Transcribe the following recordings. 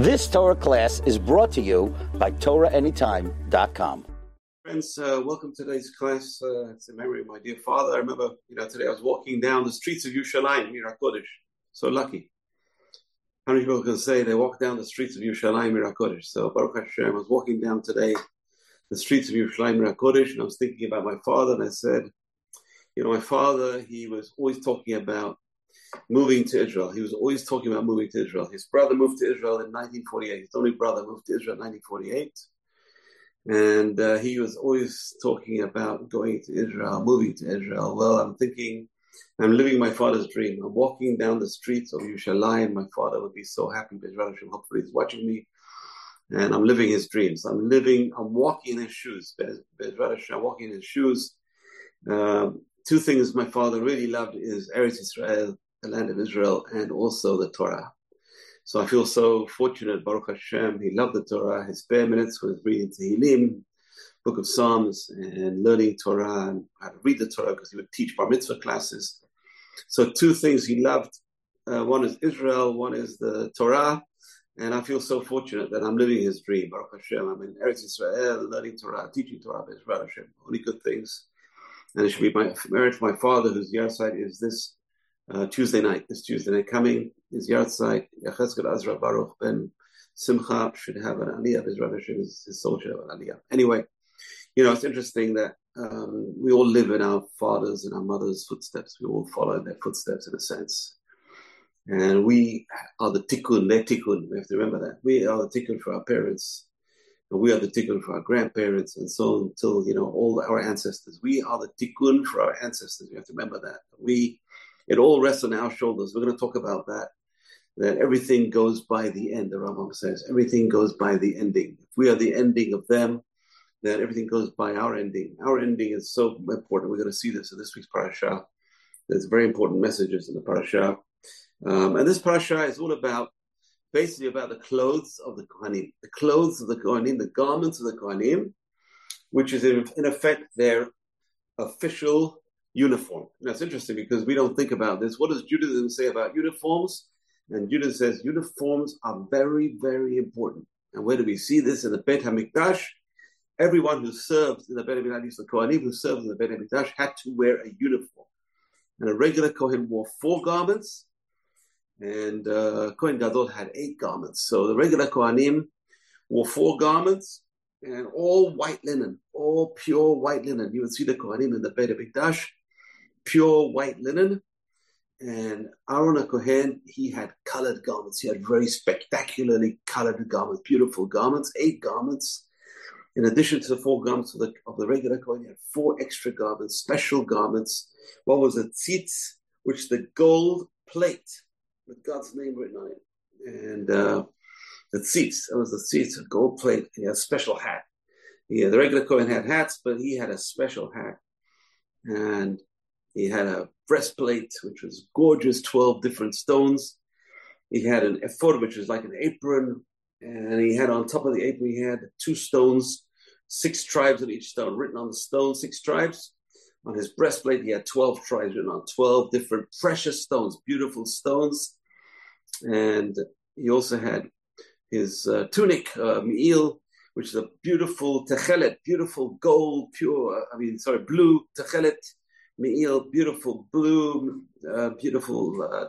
This Torah class is brought to you by TorahAnytime.com. Friends, uh, welcome to today's class. Uh, it's a memory of my dear father. I remember, you know, today I was walking down the streets of Yerushalayim, Ir HaKodesh. So lucky. How many people can say they walk down the streets of Yerushalayim, Ir HaKodesh? So Baruch Hashem, I was walking down today the streets of Yerushalayim, Ir HaKodesh, and I was thinking about my father, and I said, you know, my father, he was always talking about moving to Israel. He was always talking about moving to Israel. His brother moved to Israel in 1948. His only brother moved to Israel in 1948. And uh, he was always talking about going to Israel, moving to Israel. Well, I'm thinking, I'm living my father's dream. I'm walking down the streets of Yerushalayim. My father would be so happy. Hopefully, he's watching me. And I'm living his dreams. I'm living, I'm walking in his shoes. I'm walking in his shoes. Um, two things my father really loved is Eretz Israel the land of Israel, and also the Torah. So I feel so fortunate, Baruch Hashem. He loved the Torah. His spare minutes was reading Tehillim, Book of Psalms, and learning Torah and how to read the Torah because he would teach bar mitzvah classes. So two things he loved. Uh, one is Israel, one is the Torah. And I feel so fortunate that I'm living his dream, Baruch Hashem. I'm in Eretz Israel, learning Torah, teaching Torah, Israel Hashem. Only good things. And it should be my merit to my father, whose yahrzeit is this uh, Tuesday night, this Tuesday night coming, his yahrzeit, Yechezkel Azra Baruch ben Simcha should have an aliyah, his Rabbi his, his soul should have an aliyah. Anyway, you know, it's interesting that um, we all live in our fathers and our mothers' footsteps. We all follow their footsteps in a sense. And we are the tikkun, their tikkun. We have to remember that. We are the tikkun for our parents, and we are the tikkun for our grandparents, and so on until, you know, all our ancestors. We are the tikkun for our ancestors. We have to remember that. We it all rests on our shoulders. We're going to talk about that. That everything goes by the end, the Rambam says. Everything goes by the ending. If we are the ending of them, then everything goes by our ending. Our ending is so important. We're going to see this in this week's parasha. There's very important messages in the parasha. Um, and this parasha is all about basically about the clothes of the Kohanim, the clothes of the Kohanim, the garments of the Kohanim, which is in, in effect their official uniform. That's interesting because we don't think about this. What does Judaism say about uniforms? And Judaism says uniforms are very, very important. And where do we see this in the Beit Hamikdash? Everyone who served in the Beit Hamikdash, the Kohanim who served in the Beit Hamikdash, had to wear a uniform. And a regular Kohen wore four garments, and uh, Kohen Gadol had eight garments. So the regular Kohanim wore four garments, and all white linen, all pure white linen. You would see the Kohanim in the Beit Hamikdash pure white linen. And Aaron Kohen, he had colored garments. He had very spectacularly colored garments, beautiful garments, eight garments. In addition to the four garments of the, of the regular Kohen, he had four extra garments, special garments. One was a tzitz, which the gold plate with God's name written on it. And uh, the tzitz, that was the tzitz, a gold plate. He had a special hat. Yeah, the regular Kohen had hats, but he had a special hat. And he had a breastplate, which was gorgeous, 12 different stones. He had an ephod, which was like an apron. And he had on top of the apron, he had two stones, six tribes on each stone, written on the stone, six tribes. On his breastplate, he had 12 tribes written on 12 different precious stones, beautiful stones. And he also had his uh, tunic, uh, which is a beautiful techelet, beautiful gold, pure, I mean, sorry, blue techelet, Me'il, beautiful blue, uh, beautiful. Uh,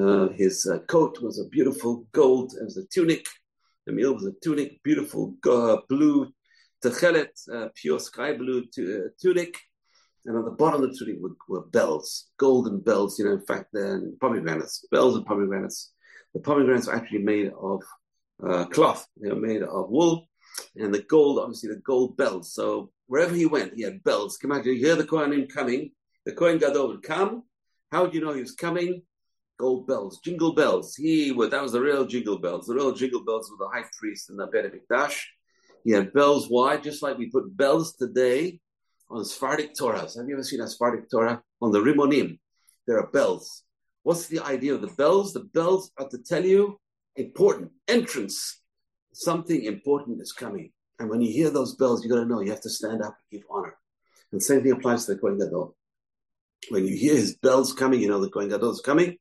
uh, his uh, coat was a beautiful gold. It was a tunic. Me'il was a tunic, beautiful uh, blue techelet, uh, pure sky blue tunic. And on the bottom of the tunic were, were, bells, golden bells. You know, in fact, then pomegranates, bells and pomegranates. The pomegranates were actually made of cloth. They were made of wool, and the gold, obviously, the gold bells. So wherever he went, he had bells. Come out, you hear the Kohanim coming. The Kohen Gadol would come. How would you know he was coming? Gold bells, jingle bells. He would, that was the real jingle bells. The real jingle bells were the high priest in the Beit Mikdash. He had bells. Why? Just like we put bells today on Sephardic Torahs. Have you ever seen a Sephardic Torah? On the Rimonim, there are bells. What's the idea of the bells? The bells are to tell you important entrance. Something important is coming. And when you hear those bells, you got to know you have to stand up and give honor. And the same thing applies to the Kohen Gadol. When you hear his bells coming, you know the Kohen Gadol is coming,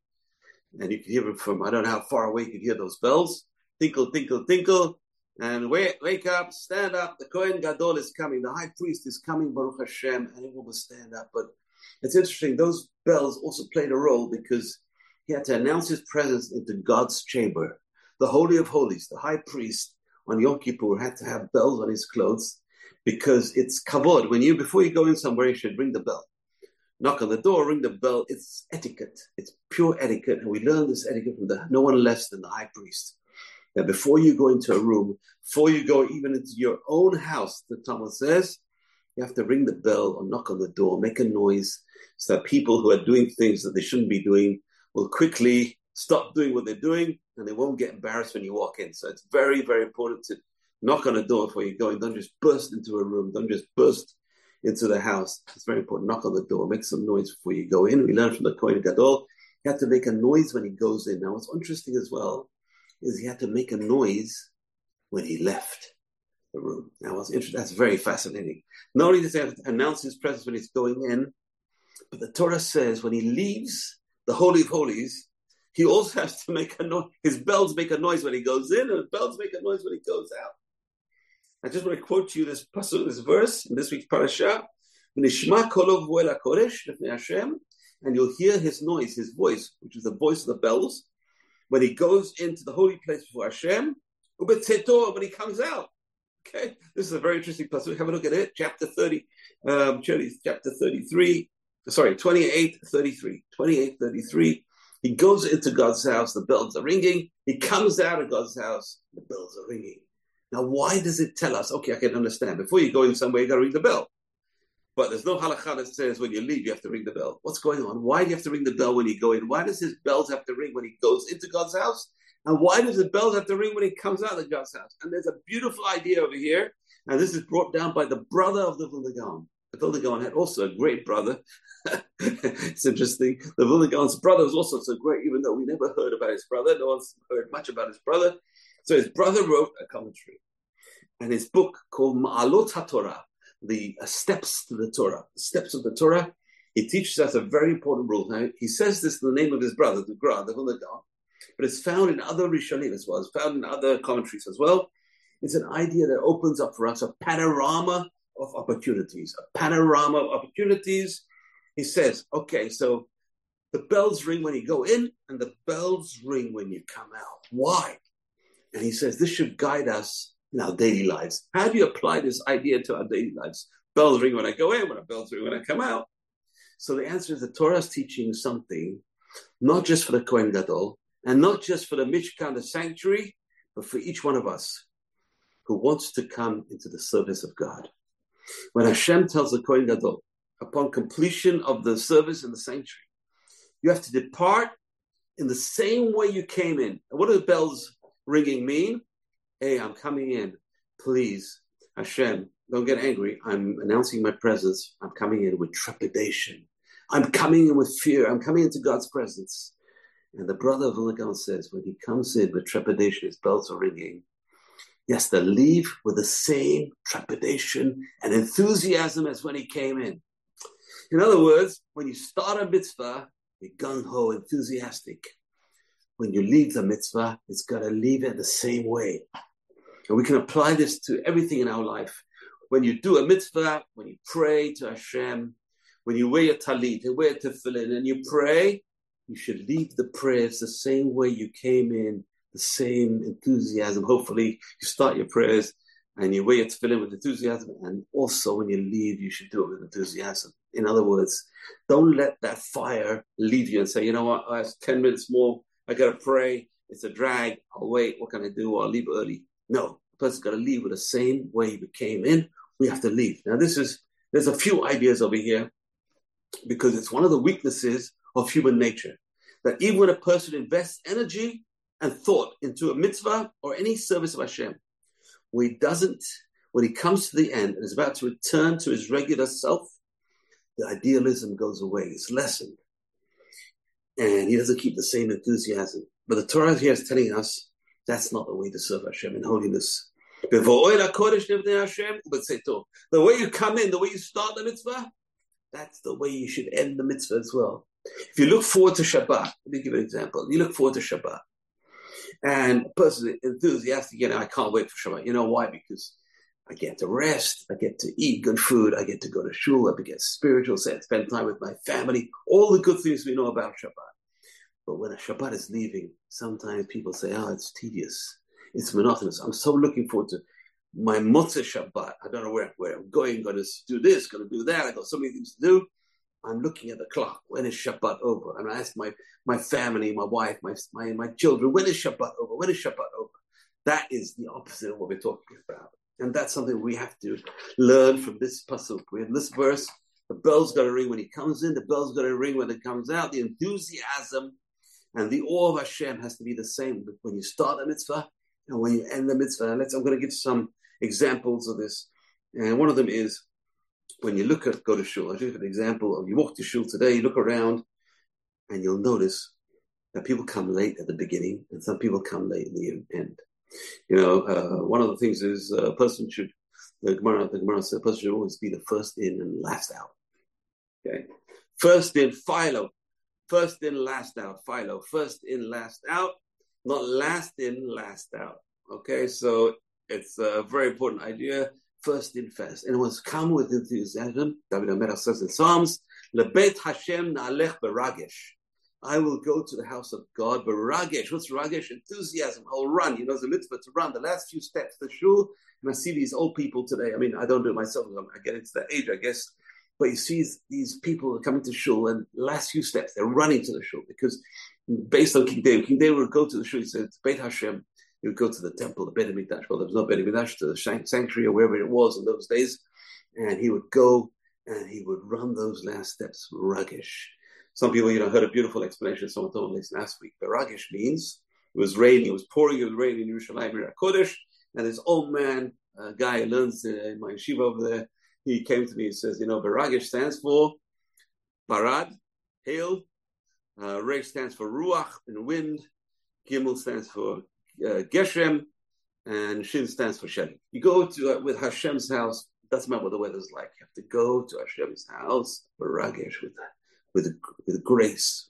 and you can hear it from I don't know how far away you can hear those bells. tinkle, tinkle, tinkle, and wake, wake up, stand up. The Kohen Gadol is coming. The high priest is coming, Baruch Hashem, and he will stand up. But it's interesting, those bells also played a role because he had to announce his presence into God's chamber. The Holy of Holies, the high priest on Yom Kippur had to have bells on his clothes because it's kavod. When you, before you go in somewhere, you should ring the bell. Knock on the door, ring the bell. It's etiquette. It's pure etiquette. And we learn this etiquette from the, no one less than the high priest that before you go into a room, before you go even into your own house, the Talmud says, you have to ring the bell or knock on the door, make a noise, so that people who are doing things that they shouldn't be doing will quickly stop doing what they're doing and they won't get embarrassed when you walk in. So it's very, very important to knock on a door before you go in. Don't just burst into a room. Don't just burst into the house. It's very important. Knock on the door. Make some noise before you go in. We learn from the Kohen Gadol. He had to make a noise when he goes in. Now, what's interesting as well is he had to make a noise when he left the room. Now, what's interesting, that's very fascinating. Not only does he have to announce his presence when he's going in, but the Torah says when he leaves the Holy of Holies, he also has to make a noise. His bells make a noise when he goes in, and his bells make a noise when he goes out. I just want to quote you this pasuk, this verse in this week's parasha. And you'll hear his noise, his voice, which is the voice of the bells, when he goes into the holy place before Hashem, when he comes out. Okay, this is a very interesting passage. Have a look at it. Chapter 30, um, chapter 33, sorry, 28, 33. 28, 33. He goes into God's house, the bells are ringing. He comes out of God's house, the bells are ringing. Now, why does it tell us? Okay, I can understand. Before you go in somewhere, you got to ring the bell. But there's no halakha that says when you leave, you have to ring the bell. What's going on? Why do you have to ring the bell when you go in? Why does his bells have to ring when he goes into God's house? And why does the bells have to ring when he comes out of God's house? And there's a beautiful idea over here. And this is brought down by the brother of the Vilna. The Vilna had also a great brother. it's interesting. The Vilna brother was also so great, even though we never heard about his brother. No one's heard much about his brother. So his brother wrote a commentary. And his book called Ma'alot HaTorah, the uh, steps to the Torah, the steps of the Torah. He teaches us a very important rule. Now, he says this in the name of his brother, the Gra, the Vilna but it's found in other Rishonim as well. It's found in other commentaries as well. It's an idea that opens up for us a panorama of opportunities, a panorama of opportunities. He says, okay, so the bells ring when you go in and the bells ring when you come out. Why? And he says this should guide us in our daily lives. How do you apply this idea to our daily lives? Bells ring when I go in, when bells ring when I come out. So the answer is the Torah is teaching something, not just for the Kohen Gadol, and not just for the Mishkan, the sanctuary, but for each one of us who wants to come into the service of God. When Hashem tells the Kohen Gadol, upon completion of the service in the sanctuary, you have to depart in the same way you came in. And what do the bells ringing mean? Hey, I'm coming in. Please, Hashem, don't get angry. I'm announcing my presence. I'm coming in with trepidation. I'm coming in with fear. I'm coming into God's presence. And the brother of Vilna says, when he comes in with trepidation, his bells are ringing. Has to leave with the same trepidation and enthusiasm as when he came in. In other words, when you start a mitzvah, you're gung ho, enthusiastic. When you leave the mitzvah, it's got to leave it the same way. And we can apply this to everything in our life. When you do a mitzvah, when you pray to Hashem, when you wear your talit and wear tefillin and you pray, you should leave the prayers the same way you came in, the same enthusiasm. Hopefully, you start your prayers and you wear your tefillin with enthusiasm. And also, when you leave, you should do it with enthusiasm. In other words, don't let that fire leave you and say, you know what, I have 10 minutes more. I got to pray. It's a drag. I'll wait. What can I do? I'll leave early. No, the person's got to leave with the same way you came in. We have to leave. Now, this is, there's a few ideas over here because it's one of the weaknesses of human nature. That even when a person invests energy and thought into a mitzvah or any service of Hashem, when he doesn't, when he comes to the end and is about to return to his regular self, the idealism goes away, it's lessened. And he doesn't keep the same enthusiasm. But the Torah here is telling us that's not the way to serve Hashem in holiness. The way you come in, the way you start the mitzvah, that's the way you should end the mitzvah as well. If you look forward to Shabbat, let me give an example. You look forward to Shabbat, And a person enthusiastic, you know, I can't wait for Shabbat. You know why? Because I get to rest, I get to eat good food, I get to go to shul, I get spiritual, spend time with my family, all the good things we know about Shabbat. But when a Shabbat is leaving, sometimes people say, oh, it's tedious, it's monotonous. I'm so looking forward to my Motzei Shabbat. I don't know where, where I'm going, going to do this, going to do that. I got so many things to do. I'm looking at the clock. When is Shabbat over? And I ask my, my family, my wife, my, my, my children, when is Shabbat over? When is Shabbat over? That is the opposite of what we're talking about. And that's something we have to learn from this pasuk. We have this verse. The bell's got to ring when he comes in. The bell's got to ring when it comes out. The enthusiasm and the awe of Hashem has to be the same when you start a mitzvah and when you end the mitzvah. And let's, I'm going to give some examples of this. And one of them is when you look at go to shul. I'll give you an example of you walk to shul today, you look around, and you'll notice that people come late at the beginning and some people come late in the end. You know, uh, one of the things is a person should, the Gemara, the Gemara says, a person should always be the first in and last out. Okay. First in, Philo. First in, last out. Philo. First in, last out. Not last in, last out. Okay. So it's a very important idea. First in, first. And it was come with enthusiasm. David HaMelech says in Psalms, Lebet Hashem na'alech beragesh. I will go to the house of God. But ragesh, what's ragesh? Enthusiasm. I'll run. You know, the mitzvah to run. The last few steps, the shul. And I see these old people today. I mean, I don't do it myself. I get into that age, I guess. But you see these people coming to shul, and last few steps, they're running to the shul because, based on King David, King David would go to the shul. He said, "Beit Hashem." Would go to the temple, the Beit Hamikdash. Well, there was no Beit Hamikdash, to the sanctuary or wherever it was in those days, and he would go and he would run those last steps ruggish some people, you know, heard a beautiful explanation. Someone told me this last week. Baragish means it was raining, it was pouring, it was raining in Yerushalayim, Kodesh, and this old man, a guy learns in my yeshiva over there, he came to me and says, you know, Baragish stands for Barad, hail. Uh, stands for Ruach and wind. Gimel stands for uh, Geshem, and Shin stands for Shem. You go to uh, with Hashem's house. Doesn't matter what the weather's like. You have to go to Hashem's house, Baragish, with with, with grace,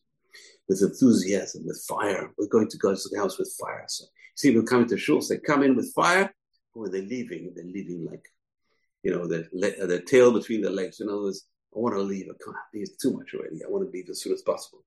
with enthusiasm, with fire. We're going to God's house with fire. So you see people coming to shul, they come in with fire, when they're leaving, they're leaving like, you know, the the tail between the legs. In other words, I want to leave. I can't. It's too much already. I want to leave as soon as possible.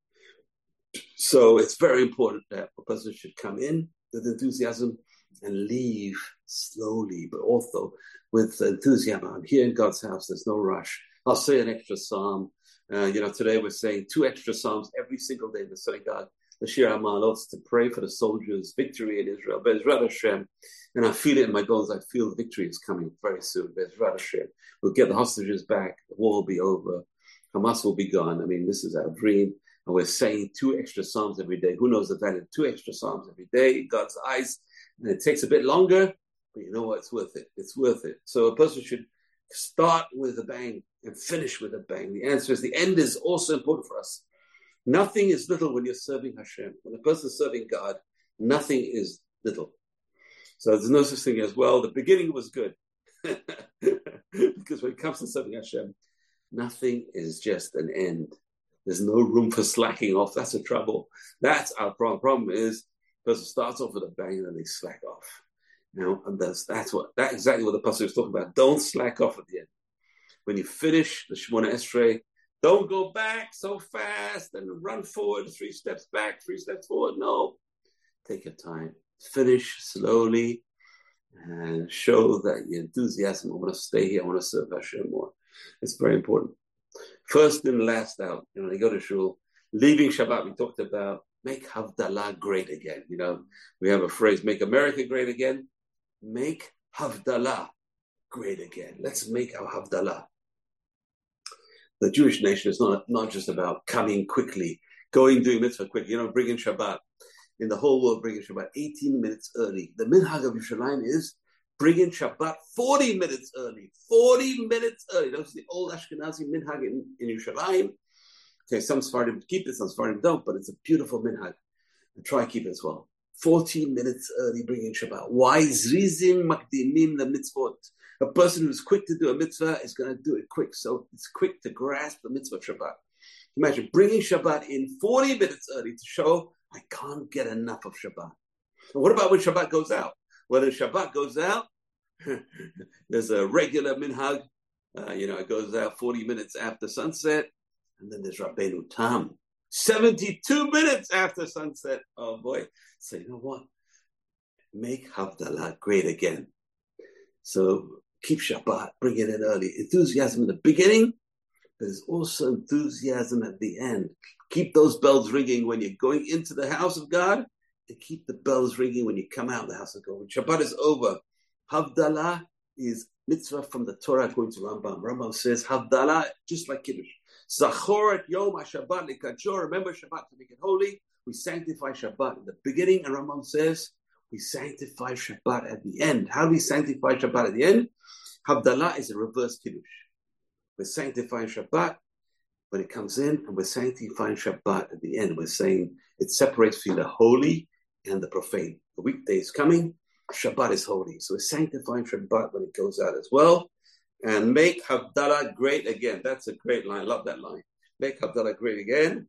So it's very important that a person should come in with enthusiasm and leave slowly, but also with enthusiasm. I'm here in God's house. There's no rush. I'll say an extra psalm. Uh, you know, today we're saying two extra psalms every single day in the synagogue. The Shir HaMaalot to pray for the soldiers' victory in Israel. Bezrat Hashem, and I feel it in my bones. I feel the victory is coming very soon. Bezrat Hashem, we'll get the hostages back. The war will be over. Hamas will be gone. I mean, this is our dream. And we're saying two extra psalms every day. Who knows the value of two extra psalms every day God's eyes? And it takes a bit longer, but you know what? It's worth it. It's worth it. So a person should start with a bang and finish with a bang. The answer is the end is also important for us. Nothing is little when you're serving Hashem. When a person is serving God, nothing is little. So there's no such thing as, well, the beginning was good. because when it comes to serving Hashem, nothing is just an end. There's no room for slacking off. That's the trouble. That's our problem. Problem is, person starts off with a bang and then they slack off. You know, and that's that's what that exactly what the pasuk was talking about. Don't slack off at the end. When you finish the Shemona Esrei, don't go back so fast and run forward three steps back, three steps forward. No, take your time. Finish slowly and show that your enthusiasm. I want to stay here. I want to serve Hashem more. It's very important. First and last out. You know, they go to shul. Leaving Shabbat, we talked about make Havdalah great again. You know, we have a phrase, make America great again make Havdalah great again. Let's make our Havdalah. The Jewish nation is not, not just about coming quickly, going, doing mitzvah quickly, you know, bringing Shabbat. In the whole world, bringing Shabbat 18 minutes early. The minhag of Yerushalayim is bringing Shabbat 40 minutes early. 40 minutes early. That's the old Ashkenazi minhag in, in Yerushalayim. Okay, some Sephardim keep it, some Sephardim don't, but it's a beautiful minhag. And try keep it as well. 14 minutes early bringing Shabbat. Why? Zrizim makdimim the mitzvot. A person who's quick to do a mitzvah is going to do it quick. So it's quick to grasp the mitzvah Shabbat. Imagine bringing Shabbat in 40 minutes early to show I can't get enough of Shabbat. what about when Shabbat goes out? When Shabbat goes out, there's a regular minhag. Uh, you know, it goes out 40 minutes after sunset. And then there's Rabbeinu Tam, 72 minutes after sunset. Oh boy. So you know what? Make Havdalah great again. So keep Shabbat, bring it in early. Enthusiasm in the beginning, there's also enthusiasm at the end. Keep those bells ringing when you're going into the house of God, and keep the bells ringing when you come out of the house of God. When Shabbat is over, Havdalah is mitzvah from the Torah according to Rambam. Rambam says Havdalah, just like Kiddush. Zachorat Yom HaShabbat Likachor. Remember Shabbat to make it holy. We sanctify Shabbat in the beginning, and Rambam says we sanctify Shabbat at the end. How do we sanctify Shabbat at the end? Havdalah is a reverse Kiddush. We're sanctifying Shabbat when it comes in, and we're sanctifying Shabbat at the end. We're saying it separates between the holy and the profane. The weekday is coming, Shabbat is holy. So we're sanctifying Shabbat when it goes out as well. And make Havdalah great again. That's a great line. Love that line. Make Havdalah great again.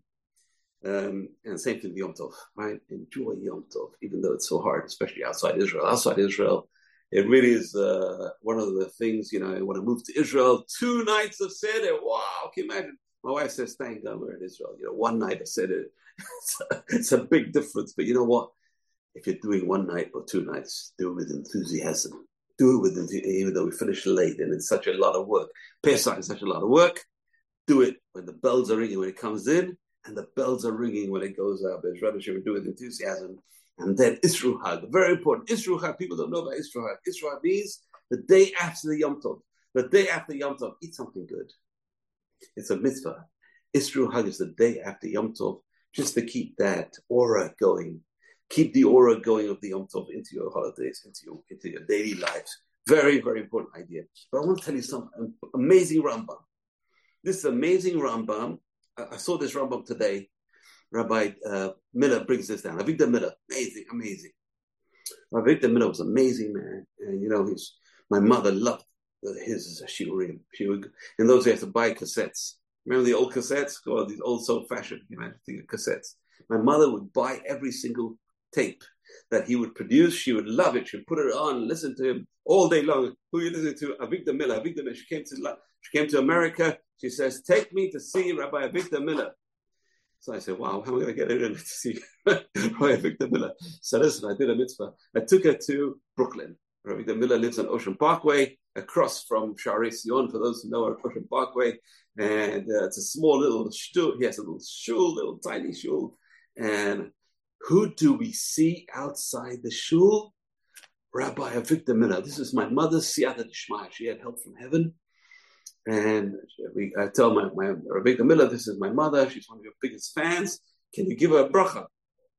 Um, and same thing Yom Tov, right? Enjoy Yom Tov, even though it's so hard, especially outside Israel. Outside Israel, it really is uh, one of the things, you know, when I moved to Israel, two nights of Seder. Wow, can you imagine? My wife says, thank God we're in Israel. You know, one night of Seder, it's a, it's a big difference. But you know what? If you're doing one night or two nights, do it with enthusiasm. Do it with enthusiasm, even though we finish late and it's such a lot of work. Pesach is such a lot of work. Do it when the bells are ringing when it comes in and the bells are ringing when it goes out. There's rubbish we do it with enthusiasm. And then Isruhag, very important. Isruhag, people don't know about Isruhag. Isruhag means the day after the Yom Tov. The day after Yom Tov, eat something good. It's a mitzvah. Isruhag is the day after Yom Tov, just to keep that aura going. Keep the aura going of the Yom Tov into your holidays, into your, into your daily lives. Very, very important idea. But I want to tell you something amazing Rambam. This is amazing Rambam I saw this Rambam today. Rabbi uh, Miller brings this down. Avigdor Miller, amazing, amazing. Avigdor Miller was amazing man, and you know, his my mother loved his shiurim. She would in those days to buy cassettes. Remember the old cassettes? Oh, these old so fashioned, you know, cassettes. My mother would buy every single tape that he would produce. She would love it. She would put it on, listen to him all day long. Who are you listening to? Avigdor Miller. Avigdor Miller. She came to she came to America. She says, "Take me to see Rabbi Avigdor Miller." So I said, "Wow, how am I going to get her in to see Rabbi Avigdor Miller?" So listen, I did a mitzvah. I took her to Brooklyn. Rabbi Avigdor Miller lives on Ocean Parkway, across from Shaarei Zion. For those who know Ocean Parkway, and uh, it's a small little shul. He has a little shul, little tiny shul, and who do we see outside the shul? Rabbi Avigdor Miller. This is my mother's siyata d'shmaya. She had help from heaven. And we, I tell my, my Rebecca Miller, this is my mother. She's one of your biggest fans. Can you give her a bracha?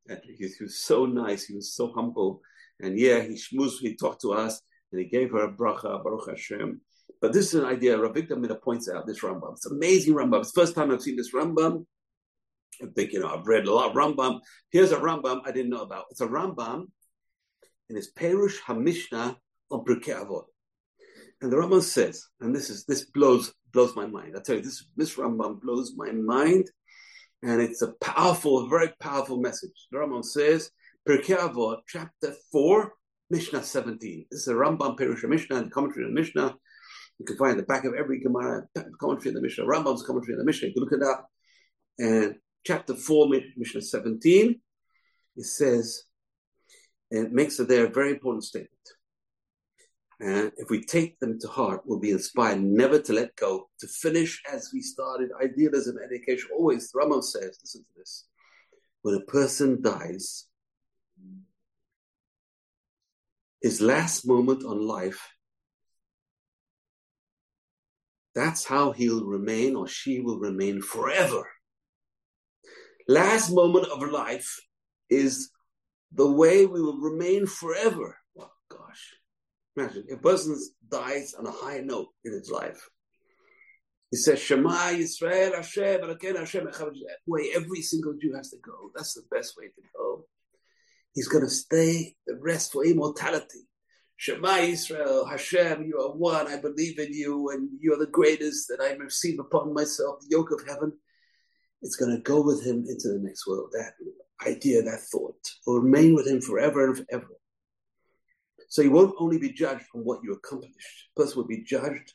And he, he was so nice. He was so humble. And yeah, he schmoozed, he talked to us and he gave her a bracha, Baruch Hashem. But this is an idea. Rabbi Miller points out this Rambam. It's amazing Rambam. It's the first time I've seen this Rambam. I think, you know, I've read a lot of Rambam. Here's a Rambam I didn't know about. It's a Rambam in his Perush HaMishnah on Pirkei Avot. And the Rambam says, and this is this blows blows my mind. I tell you, this this Rambam blows my mind, and it's a powerful, very powerful message. The Rambam says, Pirkei Avot, chapter four, Mishnah seventeen. This is a Rambam Perush Mishnah and commentary on Mishnah. You can find the back of every Gemara commentary on the Mishnah, Rambam's commentary on the Mishnah. You can look it up. And chapter four, Mishnah seventeen, it says, and it makes it there a very important statement. And if we take them to heart, we'll be inspired never to let go, to finish as we started. Idealism, education, always, Rambam says, listen to this. When a person dies, his last moment on life, that's how he'll remain or she will remain forever. Last moment of life is the way we will remain forever. Oh, gosh. Imagine a person dies on a high note in his life. He says, Shema Yisrael Hashem, Elokeinu Hashem, way every single Jew has to go. That's the best way to go. He's going to stay the rest for immortality. Shema Yisrael, Hashem, you are one. I believe in you, and you are the greatest, that I receive upon myself the yoke of heaven. It's going to go with him into the next world. That idea, that thought will remain with him forever and forever. So you won't only be judged on what you accomplished. The person will be judged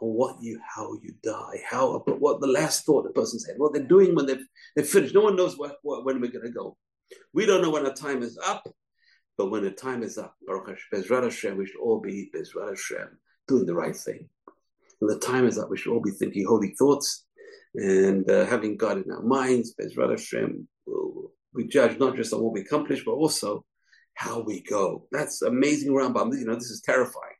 on what you, how you die, how, what the last thought the person said, what they're doing when they've, they've finished. No one knows what, what, when we're going to go. We don't know when our time is up, but when the time is up, Baruch Hashem, we should all be Bezrat Hashem, doing the right thing. When the time is up, we should all be thinking holy thoughts and uh, having God in our minds. Bezrat Hashem, will we judge not just on what we accomplish, but also how we go. That's amazing, Rambam. You know, this is terrifying.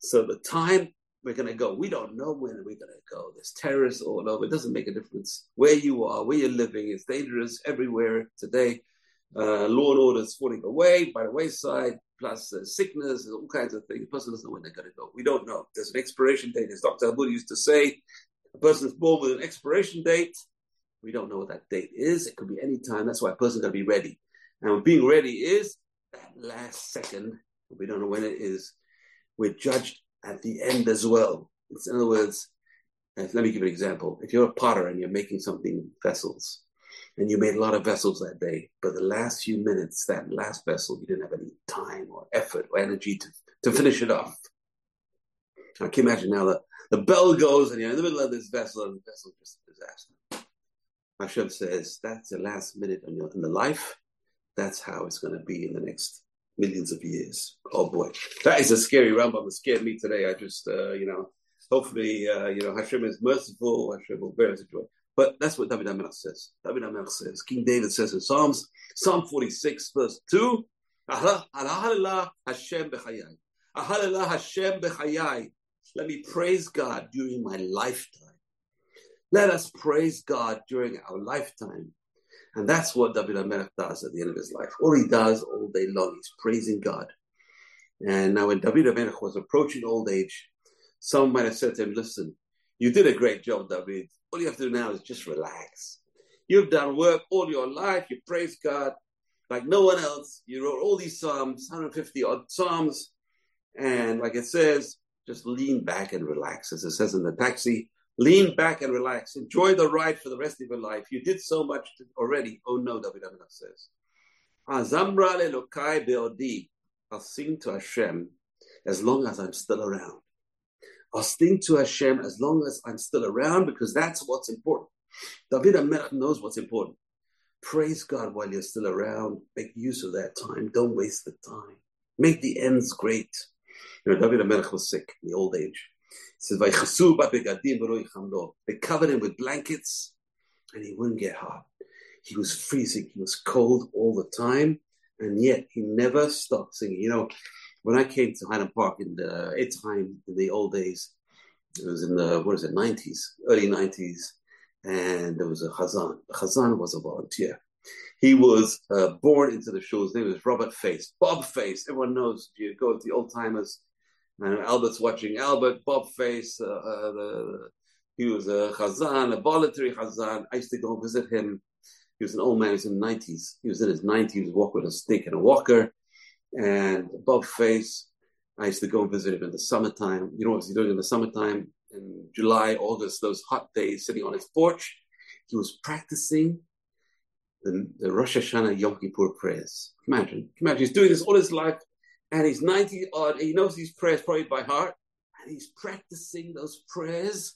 So the time we're going to go, we don't know when we're going to go. There's terrorists all over. It doesn't make a difference where you are, where you're living. It's dangerous everywhere today. Uh, law and order is falling away by the wayside, plus uh, sickness all kinds of things. The person doesn't know when they're going to go. We don't know. There's an expiration date, as Dr. Abud used to say. A person is born with an expiration date. We don't know what that date is. It could be any time. That's why a person's got to be ready. And being ready is that last second. We don't know when it is. We're judged at the end as well. It's, in other words, uh, let me give an example. If you're a potter and you're making something vessels, and you made a lot of vessels that day, but the last few minutes, that last vessel, you didn't have any time or effort or energy to, to finish it off. I can imagine now that the bell goes and you're in the middle of this vessel and the vessel just a disaster. Hashem says that's the last minute in, your, in the life. That's how it's going to be in the next millions of years. Oh boy, that is a scary Rambam. It scared me today. I just, uh, you know, hopefully, uh, you know, Hashem is merciful. Hashem will bear us joy. But that's what David HaMelech says. David HaMelech says, King David says in Psalms, Psalm 46, verse 2, Ahalala Hashem b'chayai. Ahalala Hashem b'chayai. Let me praise God during my lifetime. Let us praise God during our lifetime. And that's what David HaMelech does at the end of his life. All he does all day long, he's praising God. And now when David HaMelech was approaching old age, someone might have said to him, listen, you did a great job, David. All you have to do now is just relax. You've done work all your life. You praise God like no one else. You wrote all these psalms, 150 odd psalms. And like it says, just lean back and relax. As it says in the taxi, lean back and relax. Enjoy the ride for the rest of your life. You did so much already. Oh no, David HaMelech says. Azamra beodi. I'll sing to Hashem as long as I'm still around. I'll sing to Hashem as long as I'm still around because that's what's important. David HaMelech knows what's important. Praise God while you're still around. Make use of that time. Don't waste the time. Make the ends great. You know, David HaMelech was sick in the old age. He says, They covered him with blankets and he wouldn't get hot. He was freezing. He was cold all the time. And yet he never stopped singing. You know, when I came to Highland Park in the time in the old days, it was in the what is it, nineties, early nineties, and there was a Chazan. The Chazan was a volunteer. He was uh, born into the show. His name was Robert Face, Bob Face. Everyone knows. You go to the old timers. And Albert's watching Albert, Bob Face. Uh, uh, the, he was a Chazan, a voluntary Chazan. I used to go visit him. He was an old man. He was in the nineties. He was in his nineties. He was walking with a stick and a walker and Bob face. I used to go and visit him in the summertime. You know what was he doing in the summertime? In July, August, those hot days, sitting on his porch, he was practicing the, the Rosh Hashanah Yom Kippur prayers. Imagine, imagine, he's doing this all his life, and he's 90 odd, he knows these prayers probably by heart, and he's practicing those prayers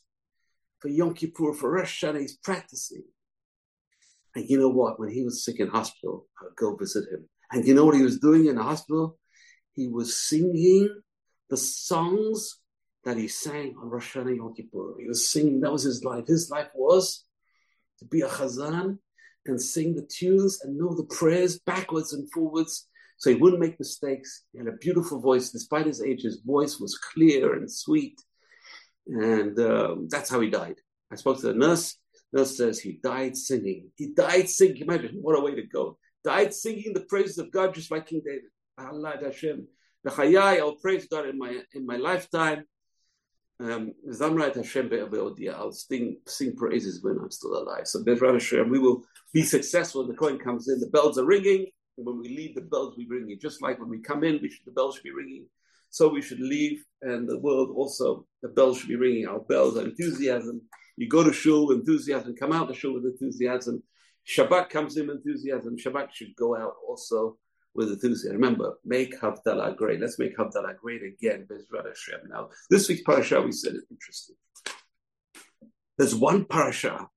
for Yom Kippur, for Rosh Hashanah, he's practicing. And you know what? When he was sick in hospital, I would go visit him. And you know what he was doing in the hospital? He was singing the songs that he sang on Rosh Hashanah Yom Kippur. He was singing, that was his life. His life was to be a chazan and sing the tunes and know the prayers backwards and forwards so he wouldn't make mistakes. He had a beautiful voice. Despite his age, his voice was clear and sweet. And um, that's how he died. I spoke to the nurse. The nurse says he died singing. He died singing. Imagine what a way to go died singing the praises of God just like King David. Allah Hashem. I'll praise God in my in my lifetime. Um, I'll sing, sing praises when I'm still alive. So Bezrat Hashem, we will be successful the coin comes in. The bells are ringing. When we leave, the bells will be ringing. Just like when we come in, we should, the bells should be ringing. So we should leave, and the world also, the bells should be ringing. Our bells, our enthusiasm, You go to shul with enthusiasm, come out to shul with enthusiasm. Shabbat comes in enthusiasm. Shabbat should go out also with enthusiasm. Remember, make Havdalah great. Let's make Havdalah great again. Now, this week's parasha, we said it's interesting. There's one parasha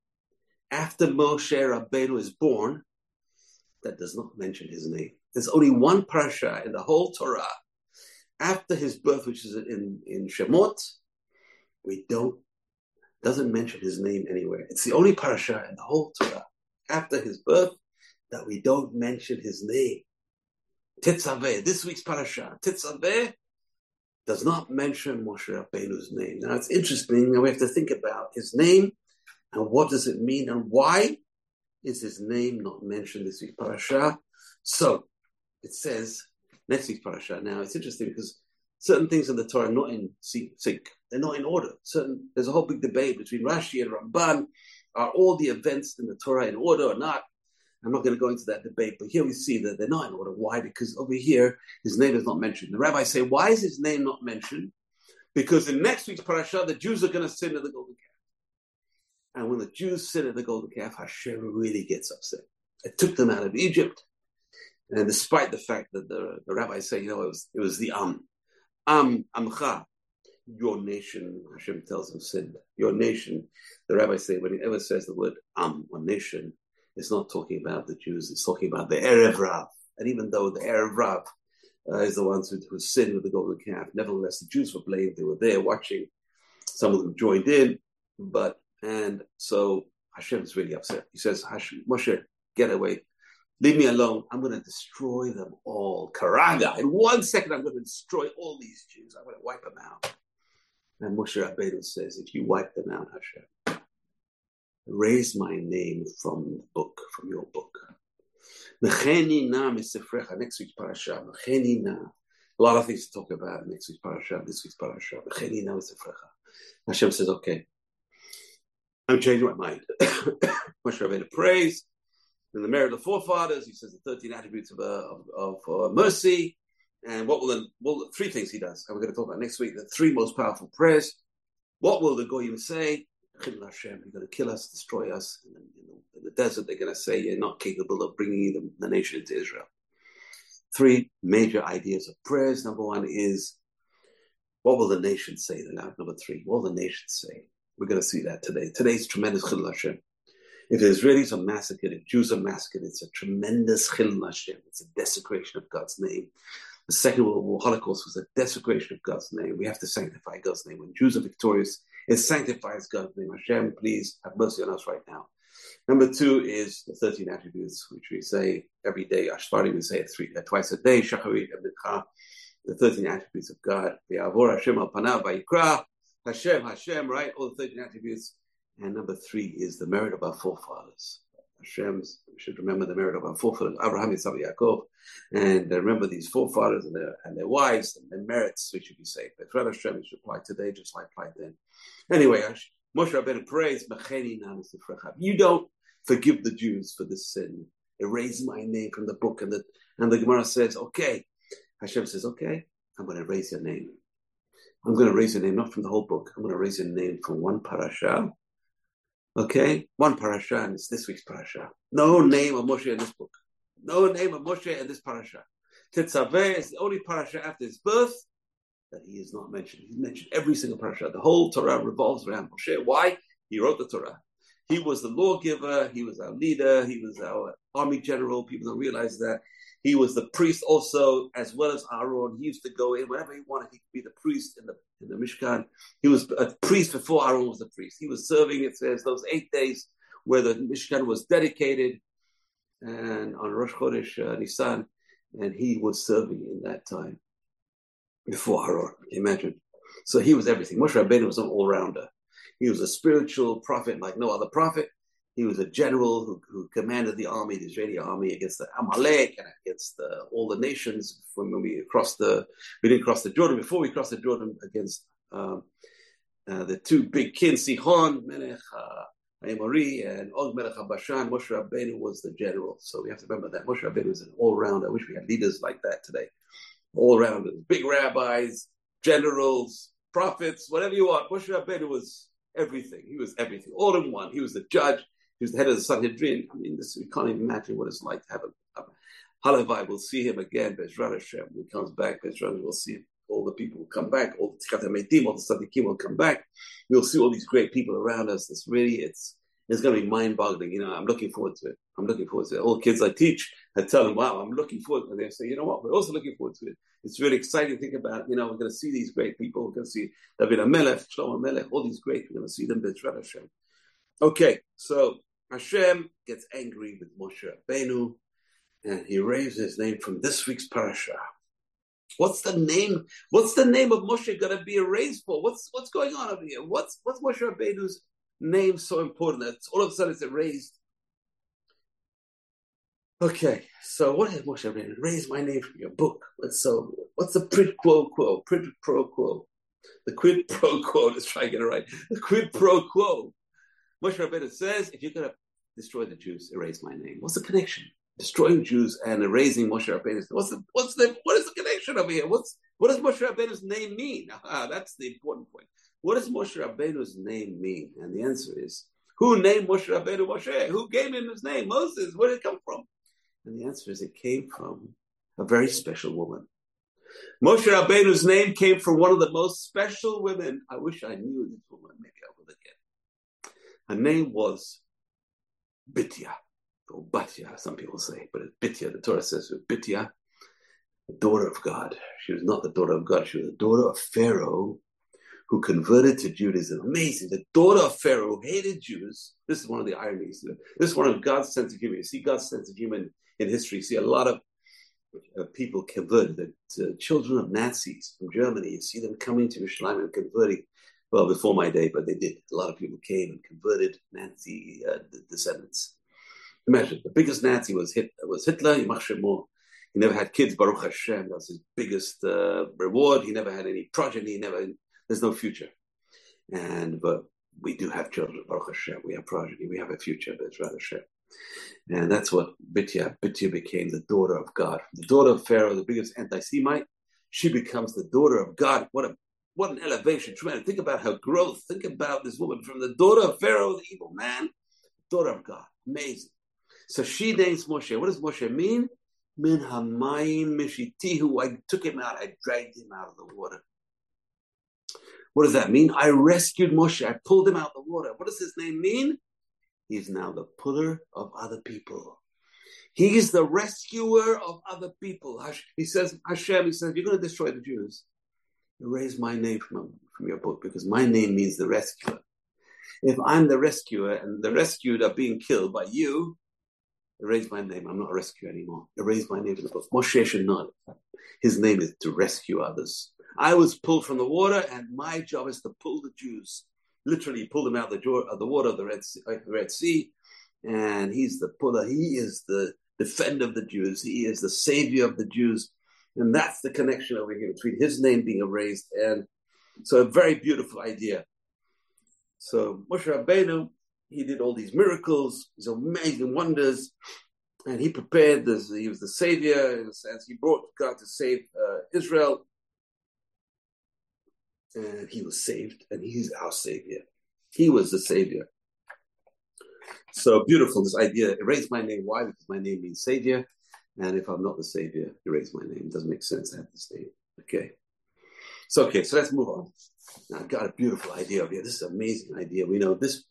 after Moshe Rabbeinu is born that does not mention his name. There's only one parasha in the whole Torah after his birth, which is in, in Shemot. We don't doesn't mention his name anywhere. It's the only parasha in the whole Torah after his birth that we don't mention his name. Tetzaveh, this week's parasha, Tetzaveh does not mention Moshe Rabbeinu's name. Now it's interesting. Now we have to think about his name and what does it mean and why is his name not mentioned this week's parasha. So it says next week's parasha. Now it's interesting because certain things in the Torah are not in sync. They're not in order. Certain there's a whole big debate between Rashi and Ramban. Are all the events in the Torah in order or not? I'm not going to go into that debate, but here we see that they're not in order. Why? Because over here, his name is not mentioned. The rabbis say, why is his name not mentioned? Because in next week's parasha, the Jews are going to sin at the golden calf. And when the Jews sin at the golden calf, Hashem really gets upset. It took them out of Egypt. And despite the fact that the, the rabbis say, you know, it was, it was the Am. Am, Amcha, your nation, Hashem tells them, sinned. Your nation, the rabbis say, when he ever says the word um, Am, or nation, it's not talking about the Jews, it's talking about the Erev Rav. And even though the Erev Rav uh, is the ones who, who sinned with the golden calf, nevertheless, the Jews were blamed. They were there watching. Some of them joined in, but, and so Hashem is really upset. He says, Hashem, Moshe, get away. Leave me alone. I'm going to destroy them all. Karaga. In one second, I'm going to destroy all these Jews. I'm going to wipe them out. And Moshe Rabbeinu says, if you wipe them out, Hashem, raise my name from the book, from your book. Next week's parasha. A lot of things to talk about next week's parasha, this week's parasha. Hashem says, okay, I'm changing my mind. Moshe Rabbeinu prays in the merit of the forefathers. He says the 13 attributes of, uh, of, of uh, mercy. And what will the, three things he does, and we're going to talk about next week, the three most powerful prayers. What will the Goyim say? You're going to kill us, destroy us. The, in the desert, they're going to say you're not capable of bringing the, the nation into Israel. Three major ideas of prayers. Number one is, what will the nation say? Number three, what will the nation say? We're going to see that today. Today's tremendous Chilul Hashem. If Israelis are massacred, if Jews are massacred, it's a tremendous Chilul Hashem. It's a desecration of God's name. The Second World War Holocaust was a desecration of God's name. We have to sanctify God's name. When Jews are victorious, it sanctifies God's name. Hashem, please have mercy on us right now. Number two is the 13 attributes, which we say every day. Starting we say it three, uh, twice a day. Shacharit, the 13 attributes of God. The Avor Hashem al Panav. Hashem, Hashem, right? All the 13 attributes. And number three is the merit of our forefathers. Hashem's, we should remember the merit of our forefathers, Abraham, Yitzhak, Yaakov, and uh, remember these forefathers and their, and their wives and their merits, we should be saved. Bezrat Hashem should applied today just like applied then. Anyway, Moshe Rabbeinu prays, You don't forgive the Jews for this sin. Erase my name from the book. And the, and the Gemara says, okay. Hashem says, okay, I'm going to erase your name. I'm going to raise a name, not from the whole book. I'm going to raise a name from one parasha Okay, one parasha, and it's this week's parasha. No name of Moshe in this book. No name of Moshe in this parasha. Tetzaveh is the only parasha after his birth that he is not mentioned. He's mentioned every single parasha. The whole Torah revolves around Moshe. Why? He wrote the Torah. He was the lawgiver. He was our leader. He was our army general. People don't realize that. He was the priest also, as well as Aaron. He used to go in whenever he wanted. He could be the priest in the in the Mishkan. He was a priest before Aaron was a priest. He was serving. It says those eight days where the Mishkan was dedicated, and on Rosh Chodesh uh, Nisan, and he was serving in that time before Aaron. Imagine. So he was everything. Moshe Rabbeinu was an all rounder. He was a spiritual prophet like no other prophet. He was a general who, who commanded the army, the Israeli army, against the Amalek and against the, all the nations. When we crossed the, we didn't cross the Jordan. Before we crossed the Jordan against um, uh, the two big kings, Sihon, Melech uh, and Og Melech Bashan. Moshe Rabbeinu was the general. So we have to remember that Moshe Rabbeinu was an all-rounder. I wish we had leaders like that today. All-rounders, big rabbis, generals, prophets, whatever you want. Moshe Rabbeinu was everything. He was everything, all in one. He was the judge. He was the head of the Sanhedrin. I mean, this, we can't even imagine what it's like to have a, a Halavai. We'll see him again. Bezrat Hashem. When he comes back, Bezrat we'll see. All the people will come back. All the Tikkut all the Tzaddikim will come back. We'll see all these great people around us. It's really, it's it's going to be mind-boggling. You know, I'm looking forward to it. I'm looking forward to it. All kids I teach, I tell them, "Wow, I'm looking forward." And they say, "You know what? We're also looking forward to it." It's really exciting to think about. You know, we're going to see these great people. We're going to see David HaMelech, Shlomo Melech, all these great. We're going to see them. Hashem. Okay, so Hashem gets angry with Moshe Rabbeinu, and he raises his name from this week's parasha. What's the name? What's the name of Moshe going to be erased for? What's what's going on over here? What's what's Moshe Rabbeinu's name so important that all of a sudden it's erased? Okay, so what is Moshe Rabbeinu? Raise my name from your book. So what's the quid pro quo? Quid pro quo. The quid pro quo. Let's try and get it right. The quid pro quo. Moshe Rabbeinu says, if you're going to destroy the Jews, erase my name. What's the connection? Destroying Jews and erasing Moshe Rabbeinu. What's the what's the what is the connection over here? What's what does Moshe Rabbeinu's name mean? Ah, that's the important point. What does Moshe Rabbeinu's name mean? And the answer is, who named Moshe Rabbeinu Moshe? Who gave him his name? Moses. Where did it come from? And the answer is, it came from a very special woman. Moshe Rabbeinu's name came from one of the most special women. I wish I knew this woman. Maybe. Her name was Bitya, or Batya, some people say, but it's Bitya. The Torah says Bitya, the daughter of God. She was not the daughter of God. She was the daughter of Pharaoh, who converted to Judaism. Amazing. The daughter of Pharaoh hated Jews. This is one of the ironies. This is one of God's sense of humor. You see God's sense of humor in history. You see a lot of uh, people converted. The children of Nazis from Germany, you see them coming to Islam and converting. Well, before my day, but they did. A lot of people came and converted Nazi uh, descendants. Imagine the biggest Nazi was Hitler. Was Hitler? He never had kids. Baruch Hashem. That's his biggest uh, reward. He never had any progeny. He never. There's no future. And but we do have children. Baruch Hashem. We have progeny. We have a future. Bezrat Hashem. And that's what Bitya, Bitya became the daughter of God. The daughter of Pharaoh, the biggest anti-Semite, she becomes the daughter of God. What a what an elevation. Tremendous. Think about her growth. Think about this woman from the daughter of Pharaoh, the evil man, daughter of God. Amazing. So she names Moshe. What does Moshe mean? Min hamayim mishitihu. I took him out. I dragged him out of the water. What does that mean? I rescued Moshe. I pulled him out of the water. What does his name mean? He's now the puller of other people. He is the rescuer of other people. He says, Hashem, he says, you're going to destroy the Jews. Erase my name from, from your book because my name means the rescuer. If I'm the rescuer and the rescued are being killed by you, erase my name. I'm not a rescuer anymore. Erase my name from the book. Moshe should not. His name is to rescue others. I was pulled from the water, and my job is to pull the Jews literally pull them out of the, of the water of the Red sea, uh, Red sea, and he's the puller. He is the defender of the Jews. He is the savior of the Jews, and that's the connection over here between his name being erased and so a very beautiful idea. So Moshe Rabbeinu, he did all these miracles, these amazing wonders, and he prepared this. He was the savior in a sense. He brought God to save uh, Israel and he was saved, and he's our savior. He was the savior. So beautiful, this idea, erase my name. Why? Because my name means savior. And if I'm not the savior, erase my name. It doesn't make sense to have this name. Okay. So, okay, so let's move on. Now, I've got a beautiful idea over here. This is an amazing idea. We know this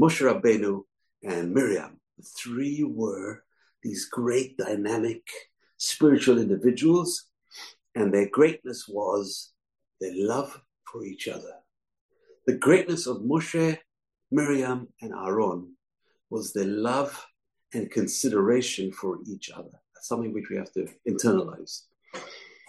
Moshe Rabbeinu and Miriam, the three were these great dynamic spiritual individuals, and their greatness was their love for each other. The greatness of Moshe, Miriam, and Aaron was their love and consideration for each other. Something which we have to internalize.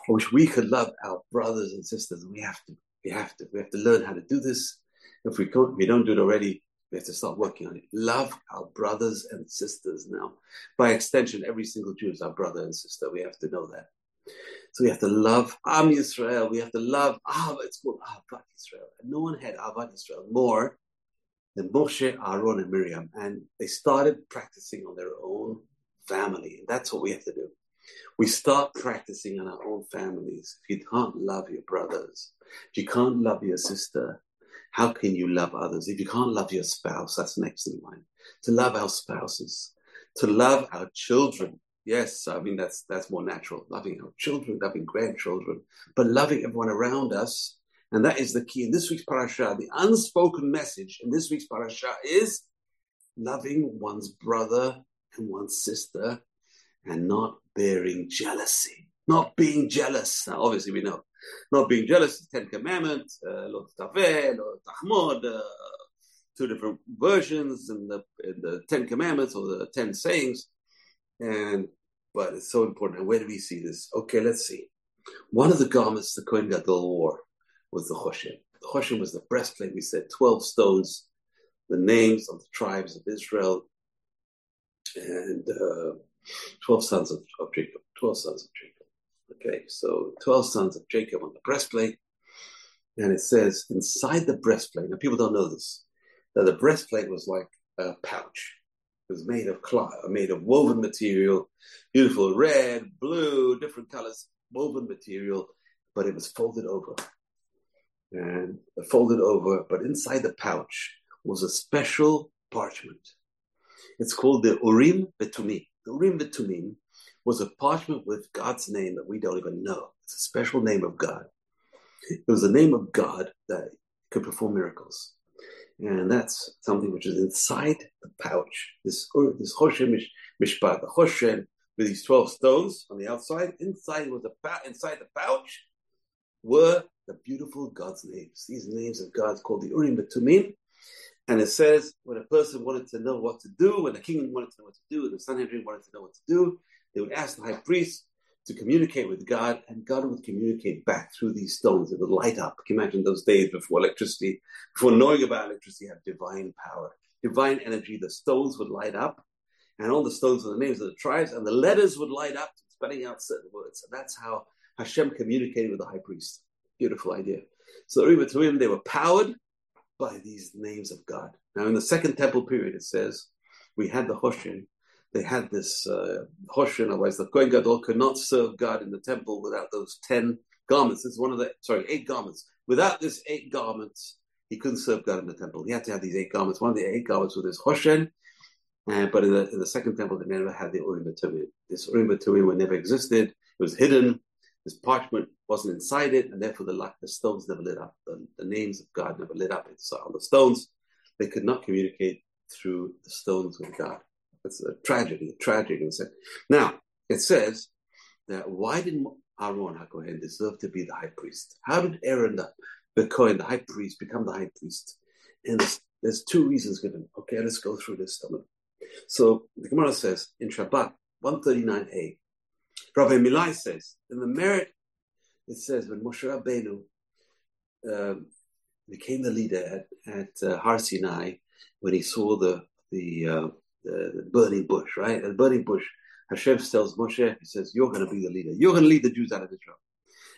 Wish we could love our brothers and sisters. We have to. We have to. We have to learn how to do this. If we can't, we don't do it already, we have to start working on it. Love our brothers and sisters now. By extension, every single Jew is our brother and sister. We have to know that. So we have to love Am Yisrael. We have to love Ah, it's called Ahavat Yisrael. And no one had Ahavat Yisrael more than Moshe, Aaron, and Miriam. And they started practicing on their own family. That's what we have to do. We start practicing on our own families. If you can't love your brothers, if you can't love your sister, How can you love others? If you can't love your spouse, that's next in line. To love our spouses, to love our children. Yes, I mean that's that's more natural. Loving our children, loving grandchildren, but loving everyone around us. And that is the key in this week's parasha. The unspoken message in this week's parasha is loving one's brother and one's sister and not bearing jealousy. Not being jealous. Now, obviously, we know not being jealous is Ten Commandments, uh, Lo Taveh, Lo Tahmod, uh, two different versions in the in the Ten Commandments or the Ten Sayings, and but it's so important. And where do we see this? Okay, let's see. One of the garments the Kohen Gadol wore was the Choshen. The Choshen was the breastplate. We said twelve stones, the names of the tribes of Israel, and uh, twelve sons of, of Jacob. Twelve sons of Jacob. Okay, so twelve sons of Jacob on the breastplate, and it says inside the breastplate. Now people don't know this that the breastplate was like a pouch. It was made of cloth, made of woven material, beautiful red, blue, different colors, woven material, but it was folded over. And folded over, but inside the pouch was a special parchment. It's called the Urim V'Tumim. The Urim V'Tumim was a parchment with God's name that we don't even know. It's a special name of God. It was the name of God that could perform miracles and that's something which is inside the pouch. This this Choshen Mishpat, the Choshen with these twelve stones on the outside. Inside was the inside the pouch were the beautiful God's names. These names of God called the Urim V'Tumim. And it says when a person wanted to know what to do, when the king wanted to know what to do, the Sanhedrin wanted to know what to do, they would ask the high priest, to communicate with God, and God would communicate back through these stones. It would light up. Can you imagine those days before electricity, before knowing about electricity, had divine power, divine energy. The stones would light up, and all the stones were the names of the tribes, and the letters would light up, spelling out certain words. And that's how Hashem communicated with the high priest. Beautiful idea. So to him, they were powered by these names of God. Now, in the second temple period, it says we had the Choshen, they had this uh, Choshen, otherwise the Kohen Gadol could not serve God in the temple without those 10 garments. It's one of the, sorry, eight garments. Without this eight garments, he couldn't serve God in the temple. He had to have these eight garments. One of the eight garments was this Hoshen, uh, but in the, in the second temple, they never had the Urim Tumim. This Urim Tumim never existed. It was hidden. This parchment wasn't inside it, and therefore the, the stones never lit up. The, the names of God never lit up on the stones. They could not communicate through the stones with God. It's a tragedy, a tragedy. Now, it says that why did Aaron HaKohen deserve to be the high priest? How did Aaron, the, the Kohen, the high priest, become the high priest? And there's, there's two reasons given. Okay, let's go through this. So the Gemara says in Shabbat 139a, Rabbi Milai says, in the merit, it says when Moshe Rabbeinu um, became the leader at, at uh, Har Sinai, when he saw the the uh, the, burning bush, right? The burning bush. Hashem tells Moshe, he says, You're going to be the leader. You're going to lead the Jews out of Israel.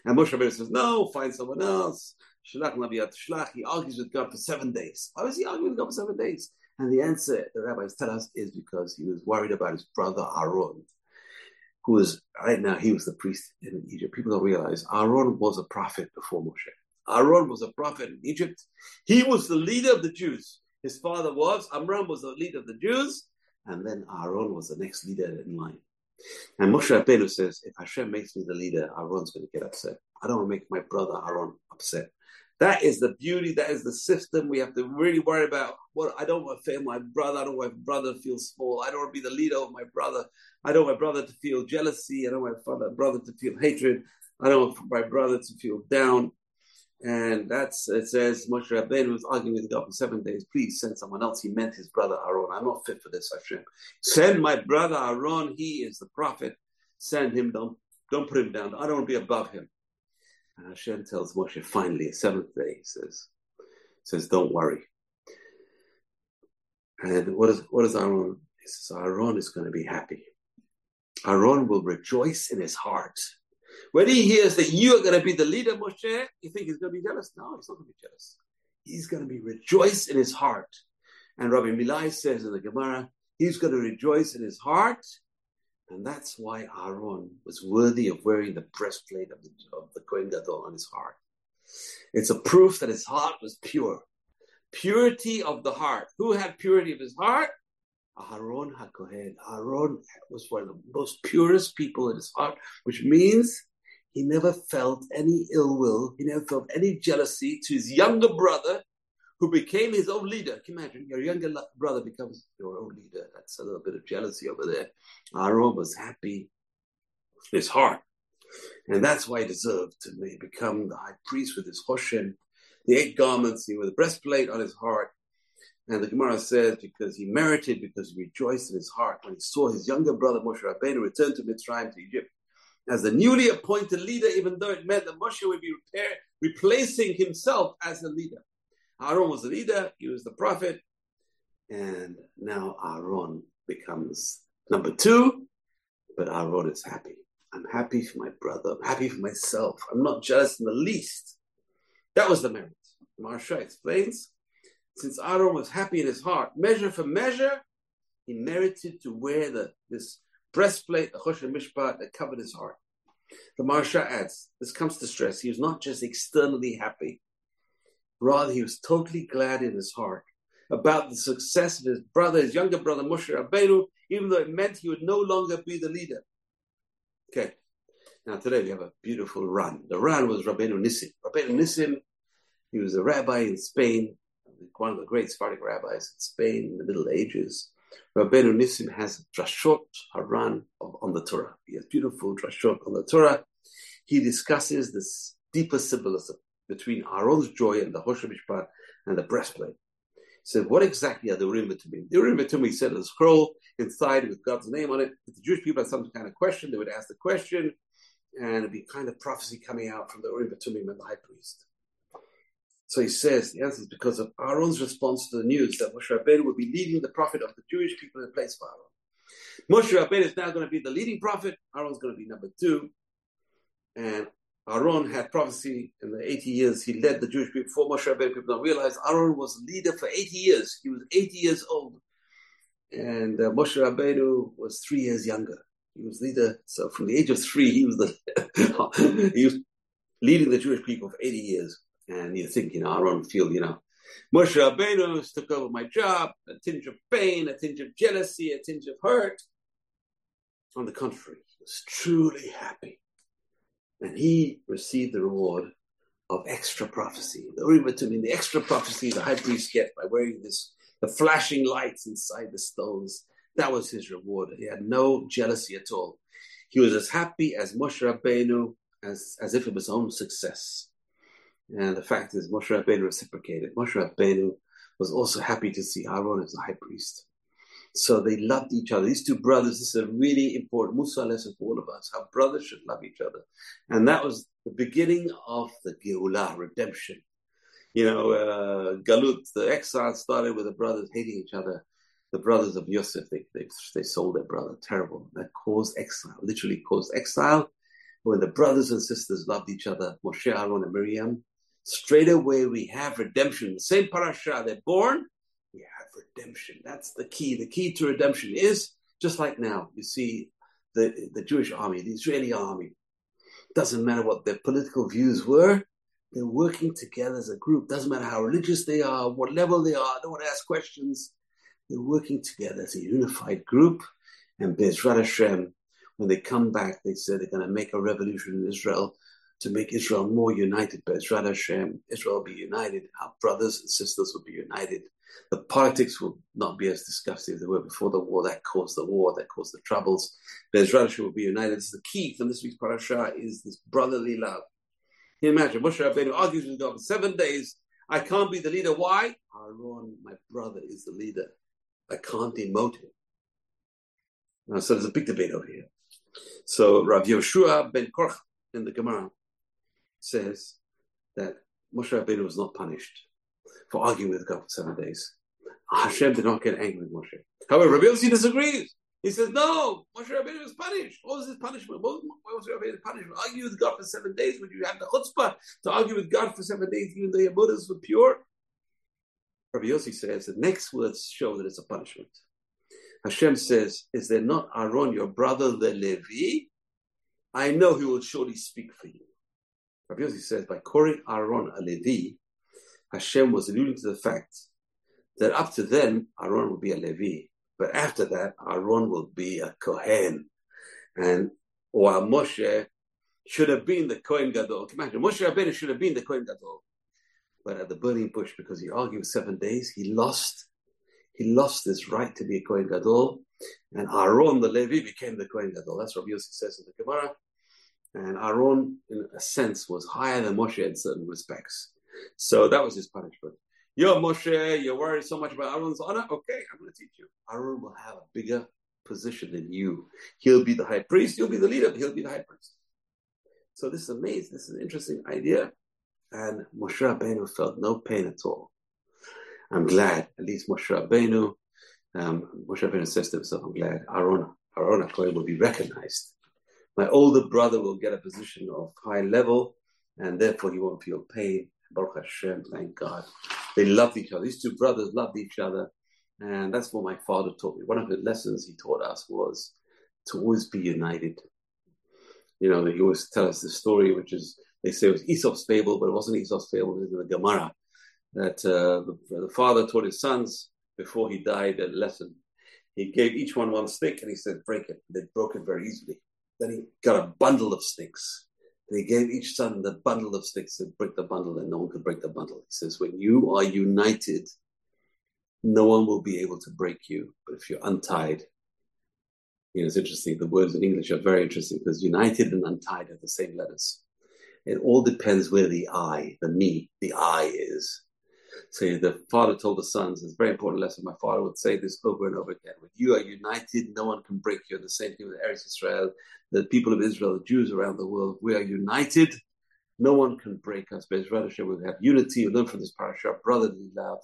And Moshe Rabbeinu says, No, find someone else. He argues with God for seven days. Why was he arguing with God for seven days? And the answer the rabbis tell us is because he was worried about his brother Aaron, who was, right now, he was the priest in Egypt. People don't realize Aaron was a prophet before Moshe. Aaron was a prophet in Egypt. He was the leader of the Jews. His father was, Amram was the leader of the Jews, and then Aaron was the next leader in line. And Moshe Rabbeinu says, if Hashem makes me the leader, Aaron's going to get upset. I don't want to make my brother Aaron upset. That is the beauty. That is the system we have to really worry about. What I don't want to fail my brother. I don't want my brother to feel small. I don't want to be the leader of my brother. I don't want my brother to feel jealousy. I don't want my brother to feel hatred. I don't want my brother to feel down. And that's it says Moshe Rabbeinu was arguing with God for seven days. Please send someone else. He meant his brother Aaron. I'm not fit for this, Hashem. Send my brother Aaron. He is the prophet. Send him. Don't don't put him down. I don't want to be above him. Hashem tells Moshe finally, a seventh day, he says, says, Don't worry. And what is what is Aaron? He says, Aaron is going to be happy. Aaron will rejoice in his heart when he hears that you are going to be the leader, Moshe, you think he's going to be jealous? No, he's not going to be jealous. He's going to be rejoice in his heart. And Rabbi Milai says in the Gemara, he's going to rejoice in his heart. And that's why Aaron was worthy of wearing the breastplate of the, of the Kohen Gadol on his heart. It's a proof that his heart was pure. Purity of the heart. Who had purity of his heart? Aaron HaKohen. Aaron was one of the most purest people in his heart, which means he never felt any ill will. He never felt any jealousy to his younger brother, who became his own leader. Can you imagine? Your younger brother becomes your own leader. That's a little bit of jealousy over there. Aaron was happy in his heart. And that's why he deserved to become the high priest with his choshen, the eight garments, he with a breastplate on his heart, and the Gemara says because he merited, because he rejoiced in his heart when he saw his younger brother Moshe Rabbeinu return to Mitzrayim to Egypt as the newly appointed leader, even though it meant that Moshe would be replacing himself as the leader. Aaron was the leader, he was the prophet, and now Aaron becomes number two, but Aaron is happy. I'm happy for my brother, I'm happy for myself, I'm not jealous in the least. That was the merit. Maharsha explains since Aaron was happy in his heart, measure for measure, he merited to wear the, this breastplate, the Choshen Mishpat, that covered his heart. The Maharsha adds, this comes to stress, he was not just externally happy, rather he was totally glad in his heart about the success of his brother, his younger brother Moshe Rabbeinu, even though it meant he would no longer be the leader. Okay, now today we have a beautiful Ran. The Ran was Rabbeinu Nissim. Rabbeinu Nissim, he was a rabbi in Spain one of the great Sephardic rabbis in Spain in the Middle Ages. Rabbeinu Nissim has drashot haran on the Torah. He has beautiful drashot on the Torah. He discusses this deeper symbolism between Aaron's joy and the Mishpat and the breastplate. He said, what exactly are the Urim V'Tumim? The Urim V'Tumim, said, a scroll inside with God's name on it. If the Jewish people had some kind of question, they would ask the question, and it'd be kind of prophecy coming out from the Urim V'Tumim and the high priest. So he says the answer is because of Aaron's response to the news that Moshe Rabbeinu would be leading the prophet of the Jewish people in place of Aaron. Moshe Rabbeinu is now going to be the leading prophet. Aaron's going to be number two. And Aaron had prophecy in the 80 years he led the Jewish people before Moshe Rabbeinu. People don't realize Aaron was leader for 80 years. He was 80 years old. And uh, Moshe Rabbeinu was three years younger. He was leader. So from the age of three, he was the he was leading the Jewish people for 80 years. And you think, you know, our own field, you know, Moshe Rabbeinu took over my job, a tinge of pain, a tinge of jealousy, a tinge of hurt. On the contrary, he was truly happy. And he received the reward of extra prophecy. The Urim the extra prophecy the high priest get by wearing this, the flashing lights inside the stones. That was his reward. He had no jealousy at all. He was as happy as Moshe Rabbeinu as, as if it was his own success. And the fact is, Moshe Rabbeinu reciprocated. Moshe Rabbeinu was also happy to see Aaron as the high priest. So they loved each other. These two brothers, this is a really important mussar lesson for all of us, how brothers should love each other. And that was the beginning of the Geulah, redemption. You know, uh, Galut, the exile started with the brothers hating each other. The brothers of Yosef, they, they, they sold their brother. Terrible. That caused exile, literally caused exile. When the brothers and sisters loved each other, Moshe, Aaron, and Miriam, straight away we have redemption. The same parasha, they're born, we have redemption. That's the key. The key to redemption is just like now, you see the, the Jewish army, the Israeli army. Doesn't matter what their political views were, they're working together as a group. Doesn't matter how religious they are, what level they are, don't want to ask questions. They're working together as a unified group. And Bezrat Hashem, when they come back, they say they're going to make a revolution in Israel to make Israel more united. Israel Hashem, Israel will be united. Our brothers and sisters will be united. The politics will not be as disgusting as they were before the war. That caused the war, that caused the troubles. Israel will be united. The key from this week's parasha is this brotherly love. Can you imagine? Moshe Rabbeinu argues with God for seven days. I can't be the leader. Why? Aaron, my brother, is the leader. I can't demote him. Now, so there's a big debate over here. So Rav Yoshua ben Korch in the Gemara says that Moshe Rabbeinu was not punished for arguing with God for seven days. Hashem did not get angry with Moshe. However, Rabbi Yossi disagrees. He says, no, Moshe Rabbeinu was punished. What was his punishment? What was Moshe Rabbeinu's punishment? Argue with God for seven days when you have the chutzpah to argue with God for seven days even though your motives were pure? Rabbi Yossi says the next words show that it's a punishment. Hashem says, is there not Aaron, your brother, the Levi? I know he will surely speak for you. Rabbi Yossi says, by calling Aaron a Levi, Hashem was alluding to the fact that up to then, Aaron will be a Levi, but after that, Aaron will be a Kohen. And while Moshe should have been the Kohen Gadol, imagine, Moshe Rabbeinu should have been the Kohen Gadol. But at the burning bush, because he argued seven days, he lost he lost his right to be a Kohen Gadol, and Aaron the Levi became the Kohen Gadol. That's what Yossi says in the Gemara. And Aaron, in a sense, was higher than Moshe in certain respects. So that was his punishment. Yo, Moshe, you're worried so much about Aaron's honor? Okay, I'm going to teach you. Aaron will have a bigger position than you. He'll be the high priest, you'll be the leader, he'll be the high priest. So this is amazing. This is an interesting idea. And Moshe Rabbeinu felt no pain at all. I'm glad, at least Moshe Rabbeinu, um, Moshe Rabbeinu says to himself, I'm glad Aaron, Aaron HaKohen will be recognized. My older brother will get a position of high level, and therefore he won't feel pain. Baruch Hashem, thank God. They loved each other. These two brothers loved each other. And that's what my father taught me. One of the lessons he taught us was to always be united. You know, he always tell us the story, which is, they say it was Aesop's fable, but it wasn't Aesop's fable, it was in the Gemara that uh, the, the, father taught his sons before he died a lesson. He gave each one one stick and he said, break it. They broke it very easily. Then he got a bundle of sticks. He gave each son the bundle of sticks and break the bundle, and no one could break the bundle. He says, when you are united, no one will be able to break you. But if you're untied, you know, it's interesting. The words in English are very interesting because united and untied are the same letters. It all depends where the I, the me, the I is. So the father told the sons, it's a very important lesson. My father would say this over and over again. When you are united, no one can break you. And the same thing with Eretz Israel, the people of Israel, the Jews around the world, we are united. No one can break us. But Israel we have unity. We learn from this parasha, brotherly love,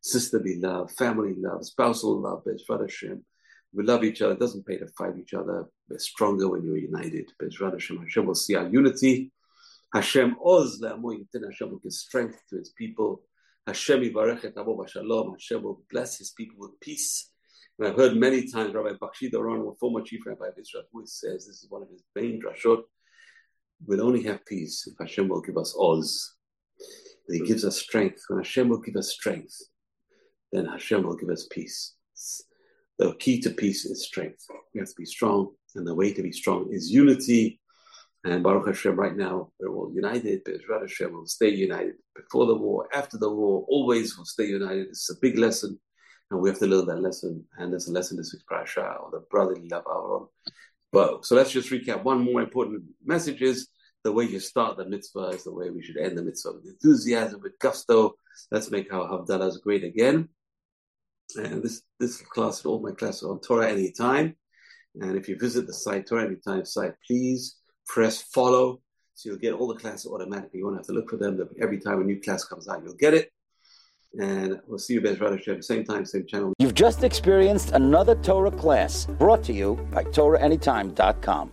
sisterly love, family love, spousal love, Bezrat Hashem. We love each other. It doesn't pay to fight each other. We're stronger when you're united. Bezrat Hashem. Hashem will see our unity. Hashem Oz Hashem will give strength to its people. Hashem. Hashem will bless his people with peace. And I've heard many times Rabbi Bakshi Doron, former chief rabbi of Israel, who says this is one of his main drashot. We'll only have peace if Hashem will give us oz. He gives us strength. When Hashem will give us strength, then Hashem will give us peace. The key to peace is strength. We have to be strong, and the way to be strong is unity and Baruch Hashem, right now, we're all united. Bezrat Hashem will stay united before the war, after the war, always will stay united. It's a big lesson, and we have to learn that lesson. And there's a lesson this week's parasha, or the brotherly love Aaron. But so let's just recap. One more important message is the way you start the mitzvah is the way we should end the mitzvah with enthusiasm, with gusto. Let's make our Havdalahs great again. And this this class, all my classes on Torah anytime. And if you visit the site, Torah anytime site, please press follow. So you'll get all the classes automatically. You won't have to look for them. Every time a new class comes out, you'll get it. And we'll see you Bezrat Hashem, same time, same channel. You've just experienced another Torah class brought to you by TorahAnytime.com.